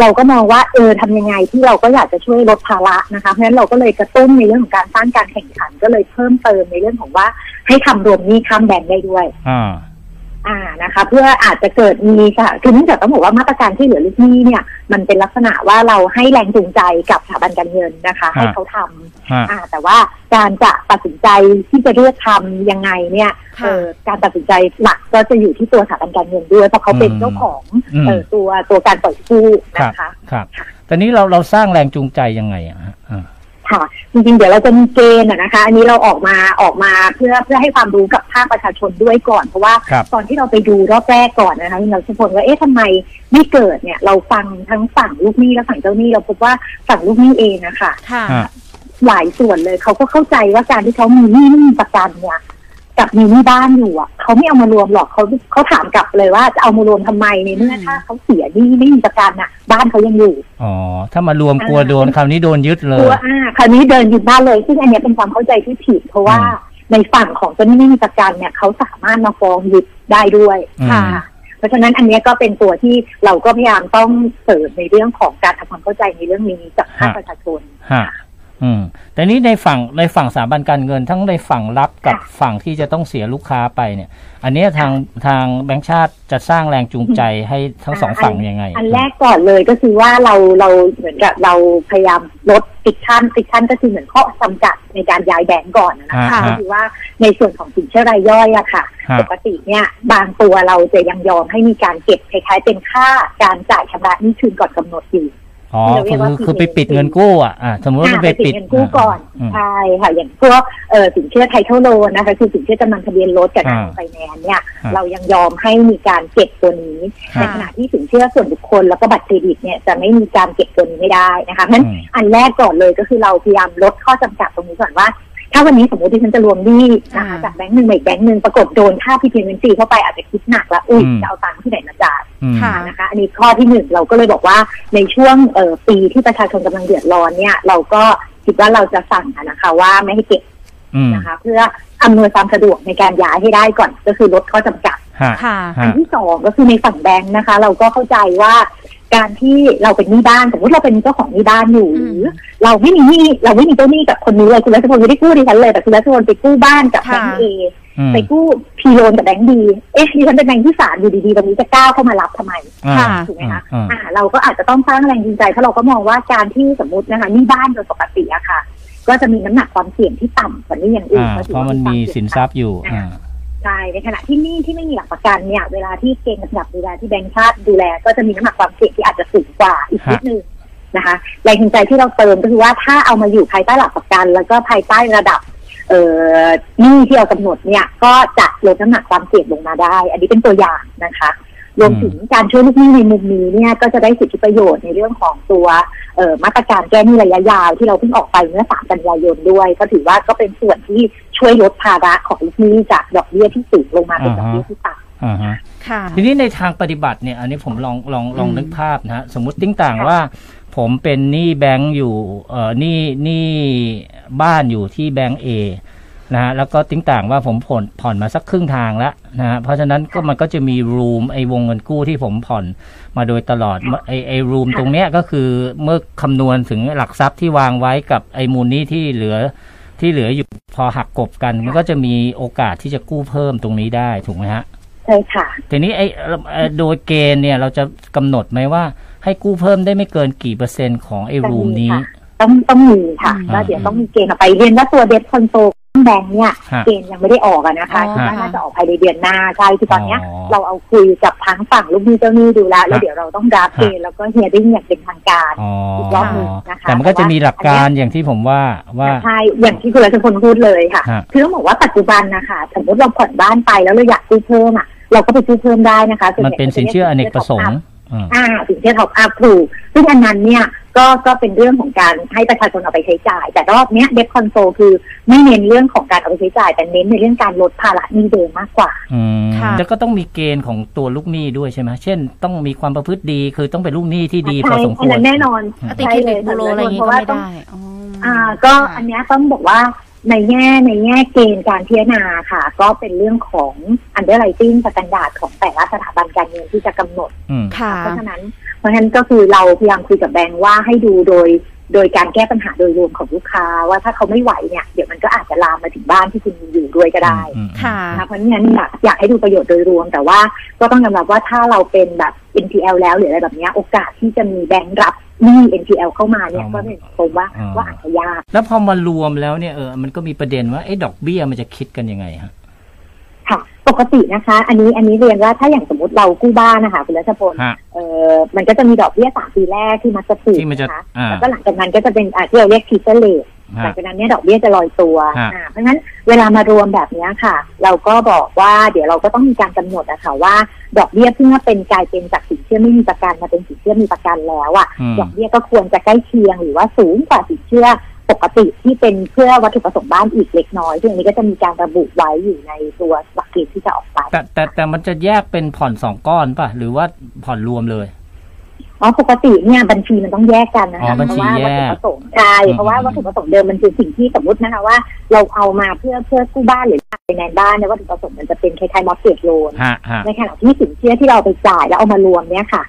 เราก็มองว่าเออทำยังไงที่เราก็อยากจะช่วยลดภาระนะคะเพราะฉะนั้นเราก็เลยกระตุ้นในเรื่องของการสร้างการแข่งขันก็เลยเพิ่มเติมในเรื่องของว่าให้ทำรวมหนี้ข้ามแบงค์ได้ด้วย อ่าอ่านะคะ เพื่ออาจจะเกิดมีค่ะคือเนื่องจากต้องบอกว่ามาตรการที่เหลือลูกหนี้เนี่ย มันเป็นลักษณะว่าเราให้แรงจูงใจกับสถาบันการเงินนะคะ ให้เขาทำฮะอ่า แต่ว่าการจะตัดสินใจที่จะเลือกทำยังไงเนี่ยค่ะเออการตัดสินใจหลักก็จะอยู่ที่ตัวสถาบันการเงินด้วยเพราะเขาเป็นอืมเจ้าของอืมเออตัวตัวการปล่อยกู้ครับนะคะครับค่ะตอนนี้เราเราสร้างแรงจูงใจยังไงอะฮะอ่า ค่ะ จริงๆ เดี๋ยวเราจะมีเกณฑ์อะนะคะ อันนี้เราออกมาออกมาเพื่อเพื่อให้ความรู้กับภาคประชาชนด้วยก่อน เพราะว่าครับตอนที่เราไปดูรอบแรกก่อนนะคะเราทุกคนว่าเอ๊ะทำไมไม่เกิดเนี่ย เราฟังทั้งฝั่งลูกหนี้และฝั่งเจ้าหนี้เราพบว่าฝั่งลูกหนี้เองนะคะค่ะฮะหลายส่วนเลยเขาก็เข้าใจว่าการที่เขามีหนี้ไม่มีประกันเนี่ย กับมีหนี้บ้านอยู่อะเขาไม่เอามารวมหรอกเขาเขาถามกลับเลยว่าจะเอามารวมทำไมในเมื่ออืมถ้าเขาเสียหนี้ไม่มีประกันอะ บ้านเขายังอยู่อ๋อถ้ามารวมกลัวอ่าโดนคราวนี้โดนยึดเลตัวยอ่าคราวนี้เดินยึดบ้านเลย ซึ่งอันเนี้ยเป็นความเข้าใจที่ผิดเพราะว่าอืมในฝั่งของเจ้าหนี้ไม่มีประกันเนี่ยเขาสามารถมาฟ้องยึดได้ด้วยอืมค่ะเพราะฉะนั้นอันเนี้ยก็เป็นตัวที่เราก็พยายามต้องเสริมในเรื่องของการทำความเข้าใจในเรื่องนี้กับภาคประชาชนฮะ อืมแต่นี้ในฝั่งในฝั่งสถาบันการเงิน ทั้งในฝั่งรับกับค่ะฝั่งที่จะต้องเสียลูกค้าไปเนี่ย อันเนี้ยทางทางแบงก์ชาติจะสร้างแรงจูงใจให้ทั้งสองฝั่งยังไง อันแรกก่อนเลยก็คือว่าเราเราเหมือนกับเราพยายามลด friction friction ก็คือเหมือนข้อจำกัดในการย้ายแบงก์ก่อนนะคะฮะก็คือว่าในส่วนของสินเชื่อรายย่อยอะค่ะฮะปกติเนี่ยบางตัวเราจะยังยอมให้มีการเก็บคล้ายๆเป็นค่าการจ่ายชำระหนี้คืนก่อนกำหนดอยู่ อ๋อที่เราเรียกว่าอ่าคือไปปิดเงินกู้อะอ่าสมมติว่าอ่าไปไปปิปิดดเงินกู้ก่อนอืมใช่ค่ะอย่างพวกเอ่อสินเชื่อ title loan นะคะคือสินเชื่อจำนำทะเบียนรถกับทางอ่าไฟแนนซ์เนี่ยอ่าเรายังยอมให้มีการเก็บตัวนี้ในค่ะขณะที่สินเชื่อส่วนบุคคลแล้วก็บัตรเครดิตเนี่ยจะไม่มีการเก็บตัวนี้ไม่ได้นะคะเพราะฉะนั้นอืมอันแรกก่อนเลยก็คือเราพยายามลดข้อจำกัดตรงนี้ก่อนว่า ถ้าวันนี้สมมติที่ฉันจะรวมหนี้นะคะอ่าจากแบงค์หนึ่งไปอีกแบงค์หนึ่งปรากฏโดนค่าพีพีเงินฟรีเข้าไปอาจจะคิดหนักละอุ้ยอืมจะเอาตังค์ที่ไหนมาจ่ายอืมค่ะนะคะ อันนี้ข้อที่หนึ่งเราก็เลยบอกว่าในช่วงเอ่อปีที่ประชาชนกำลังเดือดร้อนเนี่ย เราก็คิดว่าเราจะสั่งอะนะคะว่าไม่ให้เก็บอืมนะคะ เพื่ออำนวยความสะดวกในการย้ายให้ได้ก่อนก็คือลดข้อจำกัดฮะค่ะอัฮะนที่สองก็คือในฝั่งแบงค์นะคะ เราก็เข้าใจว่า การที่เราเป็นหนี้บ้านสมมติเราเป็นเจ้าของหนี้บ้านอยู่อืหมรือเราไม่มีหนี้เราไม่มีเจ้าหนี้กับคนนี้เลยคุณรัชพลไม่ได้กู้ดิฉันเลยแต่คุณรัชพลไปกู้บ้านกับแบงค์เออืมไปกู้พีโลนกับแบงค์ดีเอ๊ะดิฉันเป็นแบงค์ที่สามอยู่ดีๆตรงนี้จะก้าวเข้ามารับทำไมอ่าค่ะถูกไหมคะอ่าอ่า เราก็อาจจะต้องสร้างแรงจูงใจเพราะเราก็มองว่าการที่สมมตินะคะหนี่บ้านโดยปกติอะค่ะ ก็จะมีน้ำหนักความเสี่ยงที่ต่ำกว่าหนี่อย่างอื่นอ่าก็ถืเพราะมันมีสินทรัพย์อยู่อ่า ใช่ในขณะที่นี่ที่ไม่มีหลักประกันเนี่ย เวลาที่เกณฑ์ระดับดูแลที่แบงก์ชาติดูแล ก็จะมีน้ำหนักความเสี่ยงที่อาจจะสูงกว่าอีกนิดนึงนะคะแรงจูงใจที่เราเติมก็คือว่าถ้าเอามาอยู่ภายใต้หลักประกัน แล้วก็ภายใต้ระดับเอ่อนี้ที่เรากำหนดเนี่ย ก็จะลดน้ำหนักความเสี่ยงลงมาได้ อันนี้เป็นตัวอย่างนะคะ รวมถึงการช่วยลูกหนี้ในมุมนี้เนี่ยก็จะได้สิทธิประโยชน์ในเรื่องของตัวเอ่อมาตรการแก้หนี้ระยะยาวที่เราเพิ่งออกไปเมื่อ3กันยายนด้วย ก็ถือว่าก็เป็นส่วนที่ ช่วยลดภาระของลูกหนี้จากดอกเบี้ยที่สูงลงมาเป็นดอกเบี้ยที่ต่ำอ่าฮะค่ะทีนี้ในทางปฏิบัติเนี่ย อันนี้ผมลองลองลองอืมนึกภาพนะฮะสมมุติติ้งต่างค่ะว่า ผมเป็นหนี้แบงก์อยู่เอ่อหนี้หนี้บ้านอยู่ที่แบงก์เอนะฮะแล้วก็ติ้งต่างว่าผมผ่อนผ่อนมาสักครึ่งทางแล้วนะฮะเพราะฉะนั้นก็มันก็จะมีรูมไอ้วงเงินกู้ที่ผมผ่อนมาโดยตลอดไอ้ไอ้รูมตรงเนี้ยก็คือเมื่อคำนวณถึงหลักทรัพย์ที่วางไว้กับไอ้มูลหนี้ที่เหลือ ที่เหลืออยู่พอหักกบกัน มันก็จะมีโอกาสที่จะกู้เพิ่มตรงนี้ได้ถูกไหมฮะใช่ค่ะทีนี้ไอ้เอ่อโดยเกณฑ์เนี่ยเราจะกำหนดไหมว่า ให้กู้เพิ่มได้ไม่เกินกี่เปอร์เซ็นต์ของไอ้รูมนี้ ต้องต้องมีค่ะอืมแล้วเดี๋ยวต้องมีเกณฑ์ออกไปเรียนว่าตัวเดบคอนโซล แบงค์เนี่ยฮะเกณฑ์ยังไม่ได้ออกอะนะคะอ๋อคิดว่าน่าจะออกภายในเดือนหน้าใช่คือตอนเนี้ยอ๋อเราเอาคุยกับทั้งฝั่งลูกหนี้เจ้าหนี้ดูแล้วแล้วฮะเดี๋ยวเราต้องรับเกณฑ์แล้วก็เฮียริ่งอย่างเป็นทางการอ๋ออีกรอบหนึ่งนะคะแต่มันก็จะมีหลักการอย่างที่ผมว่าว่าใช่อย่างที่คุณรัชพลพูดเลยค่ะฮะคือต้องบอกว่าปัจจุบันนะคะสมมติเราผ่อนบ้านไปแล้วเราอยากกู้เพิ่มอะเราก็ไปกู้เพิ่มได้นะคะส่วมันใหญ่เป็นสินเชื่ออเนกประสงค์อืมอ่าสินเชื่อท็อปอัพถูกซึ่งอันนั้นเนี่ย ก็ก็เป็นเรื่องของการให้ประชาชนเอาไปใช้จ่าย แต่รอบเนี้ยเดบคอนโซลคือไม่เน้นเรื่องของการเอาไปใช้จ่าย แต่เน้นในเรื่องการลดภาระหนี้เดิมมากกว่าอืมค่ะแล้วก็ต้องมีเกณฑ์ของตัวลูกหนี้ด้วยใช่ไหมเช่น ต้องมีความประพฤติดีคือต้องเป็นลูกหนี้ที่ดีพอใช่สมคอันวรนั้นแน่นอนติดเครดิตบูโรอะไรอย่างงี้ก็ไม่ได้อ๋อออ่าก็อันเนี้ยต้องบอกว่า ในแง่ในแง่เกณฑ์การพิจารณาค่ะ ก็เป็นเรื่องของ underwriting standard ของแต่ละสถาบันการเงินที่จะกำหนดอืมค่ะเพราะฉะนั้น เพราะฉะนั้นก็คือเราพยายามคุยกับแบงค์ว่าให้ดูโดย โดยการแก้ปัญหาโดยรวมของลูกค้า ว่าถ้าเขาไม่ไหวเนี่ยเดี๋ยวมันก็อาจจะลามมาถึงบ้านที่คุณมีอยู่ด้วยก็ได้อืมค่ะนะคะเพราะฉะนั้นอยากอยากให้ดูประโยชน์โดยรวม แต่ว่าก็ต้องยอมรับว่าถ้าเราเป็นแบบ NPL แล้วหรืออะไรแบบเนี้ยโอกาสที่จะมีแบงค์รับ หนี้ NPL เข้ามาเนี่ยก็เป็นผมว่าว่าอาจจะยาก แล้วพอมารวมแล้วเนี่ยเออมันก็มีประเด็นว่าไอ้ดอกเบี้ยมันจะคิดกันยังไงฮะค่ะ ปกตินะคะ อันนี้อันนี้เรียนว่าถ้าอย่างสมมติเรากู้บ้านนะคะคุณรัชพลฮะเออมันก็จะมีดอกเบี้ยสามปีแรกที่มักจะถูกที่มันจะนะคะอ่าแล้วก็หลังจากนั้นก็จะเป็นอ่าที่เราเรียก teaser rate ฮะหลังจากนั้นเนี่ยดอกเบี้ยจะลอยตัวฮะอ่าเพราะฉะนั้นเวลามารวมแบบเนี้ยค่ะ เราก็บอกว่าเดี๋ยวเราก็ต้องมีการกำหนดนะคะว่า ดอกเบี้ยเพิ่งมาเป็นกลายเป็นจากสินเชื่อไม่มีประกันมาเป็นสินเชื่อมีประกันแล้วอะอืมดอกเบี้ยก็ควรจะใกล้เคียงหรือว่าสูงกว่าสินเชื่อปกติที่เป็นเพื่อวัตถุประสงค์บ้านอีกเล็กน้อยซึ่งอันนี้ก็จะมีการระบุไว้อยู่ในตัวหลักเกณฑ์ที่จะออกไปแต่แต่แต่มันจะแยกเป็นผ่อนสองก้อนป่ะหรือว่าผ่อนรวมเลย อ๋อปกติเนี่ยบัญชีมันต้องแยกกันนะอ๋คะอบัญเพชีราะว่าแยวัตกถุประสงค์ใช่อืมเพราะว่าวัตถุประสงค์เดิมมันคือสิ่งที่สมมตินะคะว่า เราเอามาเพื่อเพื่อกู้บ้านหรือไปในบ้านเนี่ยวัตถุประสงค์มันจะเป็นคล้ายๆมอสเกจโลนฮะฮะในขณะที่สินเชื่อที่เราไปจ่ายแล้วเอามารวมเนี่ยค่ะ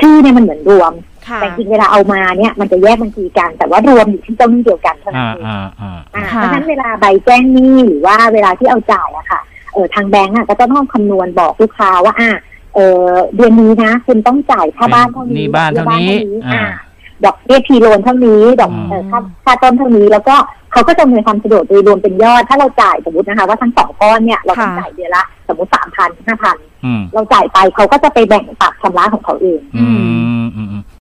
ชื่อเนี่ยมันเหมือนรวมค่ะแต่จริงๆเวลาเอามาเนี่ยมันจะแยกบัญชีกัน แต่ว่ารวมอยู่ที่เจ้าหนี้เดียวกันเท่านั้อ่านเองอ่าอ่าอ่าค่ะเพราะฉะนั้นเวลาใบแจ้งหนี้หรือว่าเวลาที่เอาจ่ายอะค่ะเออทางแบงก์อะก็จะต้องคำนวณบอกลูกค้าว่าอะ เออเดือนนี้นะ คุณต้องจ่ายค่าบ้านเท่าหนี้นี่บ้านเท่านี้อ่าอ่าดอกเบี้ยพีโลนเท่านี้ ดอกอืมเออค่าค่าต้นเท่านี้ แล้วก็เขาก็จะมีความสะดวกโดยรวมเป็นยอด ถ้าเราจ่ายสมมตินะคะ ว่าทั้งสองก้อนเนี่ยเราต้องค่ะจ่ายเดือนละ สมมติสามพันห้าพันอืมเราจ่ายไปเขาก็จะไปแบ่งตัดชำระของเขาเอง อืมอืมอืม